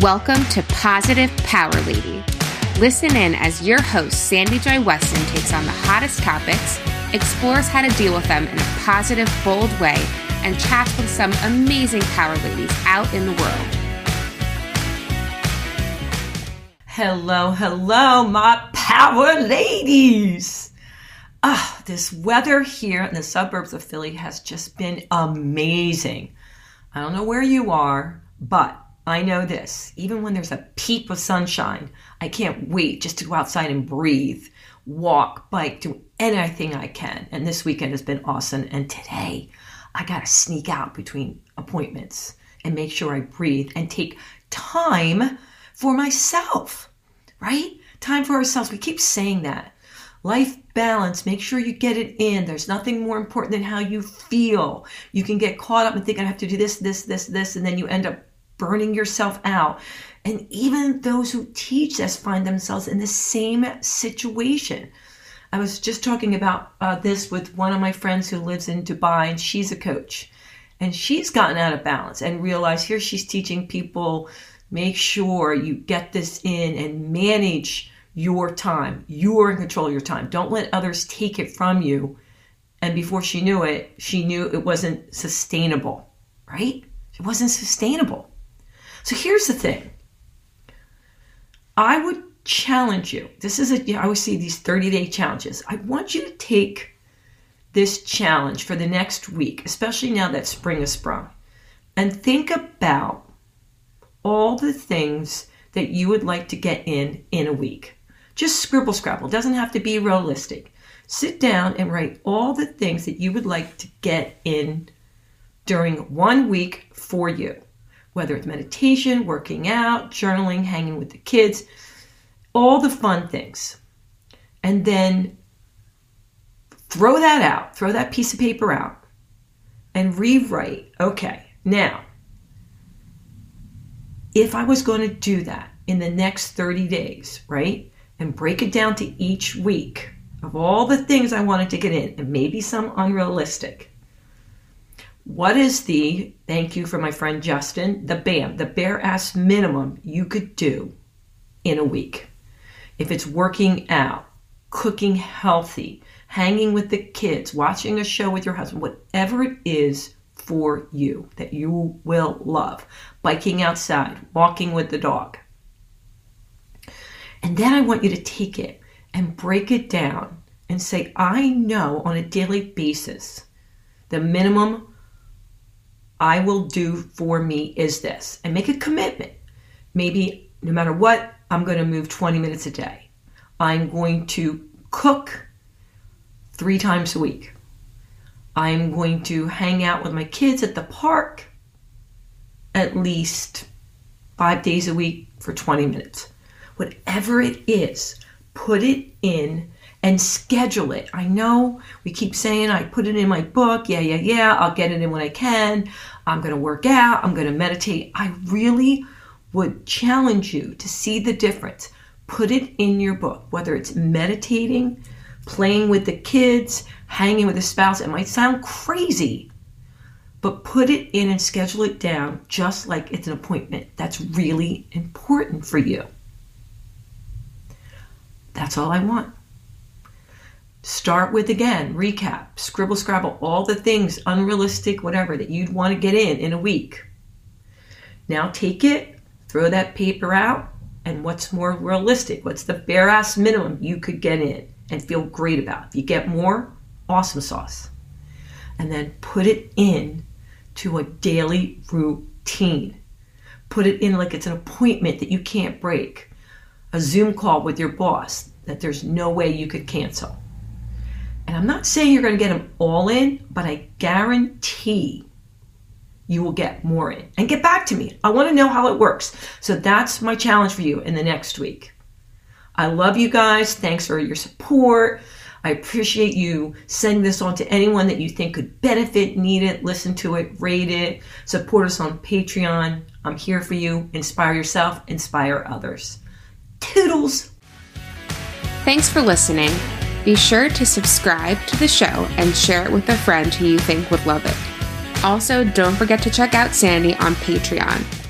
Welcome to Positive Power Lady. Listen in as your host, Sandy Joy Weston, takes on the hottest topics, explores how to deal with them in a positive, bold way, and chats with some amazing power ladies out in the world. Hello, hello, my power ladies. Ah, this weather here in the suburbs of Philly has just been amazing. I don't know where you are, but I know this. Even when there's a peep of sunshine, I can't wait just to go outside and breathe, walk, bike, do anything I can. And this weekend has been awesome. And today, I got to sneak out between appointments and make sure I breathe and take time for myself, right? Time for ourselves. We keep saying that. Life balance, make sure you get it in. There's nothing more important than how you feel. You can get caught up and think I have to do this, this, this, this, and then you end up burning yourself out. And even those who teach this find themselves in the same situation. I was just talking about uh, this with one of my friends who lives in Dubai, and she's a coach. And she's gotten out of balance and realized here she's teaching people make sure you get this in and manage your time. You're in control of your time. Don't let others take it from you. And before she knew it, she knew it wasn't sustainable, right? It wasn't sustainable. So here's the thing I would challenge you. This is a, I always see these 30 day challenges. I want you to take this challenge for the next week, especially now that spring has sprung, and think about all the things that you would like to get in in a week. Just scribble scrabble, it doesn't have to be realistic. Sit down and write all the things that you would like to get in during one week for you whether it's meditation, working out, journaling, hanging with the kids, all the fun things. And then throw that out, throw that piece of paper out, and rewrite. Okay, now, if I was going to do that in the next 30 days, right, and break it down to each week of all the things I wanted to get in, and maybe some unrealistic, what is the, thank you for my friend Justin, the BAM, the bare ass minimum you could do in a week? If it's working out, cooking healthy, hanging with the kids, watching a show with your husband, whatever it is for you that you will love, biking outside, walking with the dog. And then I want you to take it and break it down and say, I know on a daily basis the minimum I will do for me is this and make a commitment. Maybe no matter what, I'm going to move 20 minutes a day. I'm going to cook three times a week. I'm going to hang out with my kids at the park at least five days a week for 20 minutes. Whatever it is, put it in and schedule it. I know we keep saying I put it in my book. Yeah, yeah, yeah. I'll get it in when I can. I'm going to work out. I'm going to meditate. I really would challenge you to see the difference. Put it in your book, whether it's meditating, playing with the kids, hanging with a spouse. It might sound crazy, but put it in and schedule it down just like it's an appointment. That's really important for you. That's all I want. Start with again, recap, scribble, scrabble, all the things, unrealistic, whatever, that you'd want to get in in a week. Now take it, throw that paper out, and what's more realistic? What's the bare ass minimum you could get in and feel great about? If you get more, awesome sauce. And then put it in to a daily routine. Put it in like it's an appointment that you can't break, a Zoom call with your boss that there's no way you could cancel and I'm not saying you're going to get them all in, but I guarantee you will get more in. And get back to me. I want to know how it works. So that's my challenge for you in the next week. I love you guys. Thanks for your support. I appreciate you sending this on to anyone that you think could benefit, need it, listen to it, rate it, support us on Patreon. I'm here for you. Inspire yourself, inspire others. Toodles. Thanks for listening. Be sure to subscribe to the show and share it with a friend who you think would love it. Also, don't forget to check out Sandy on Patreon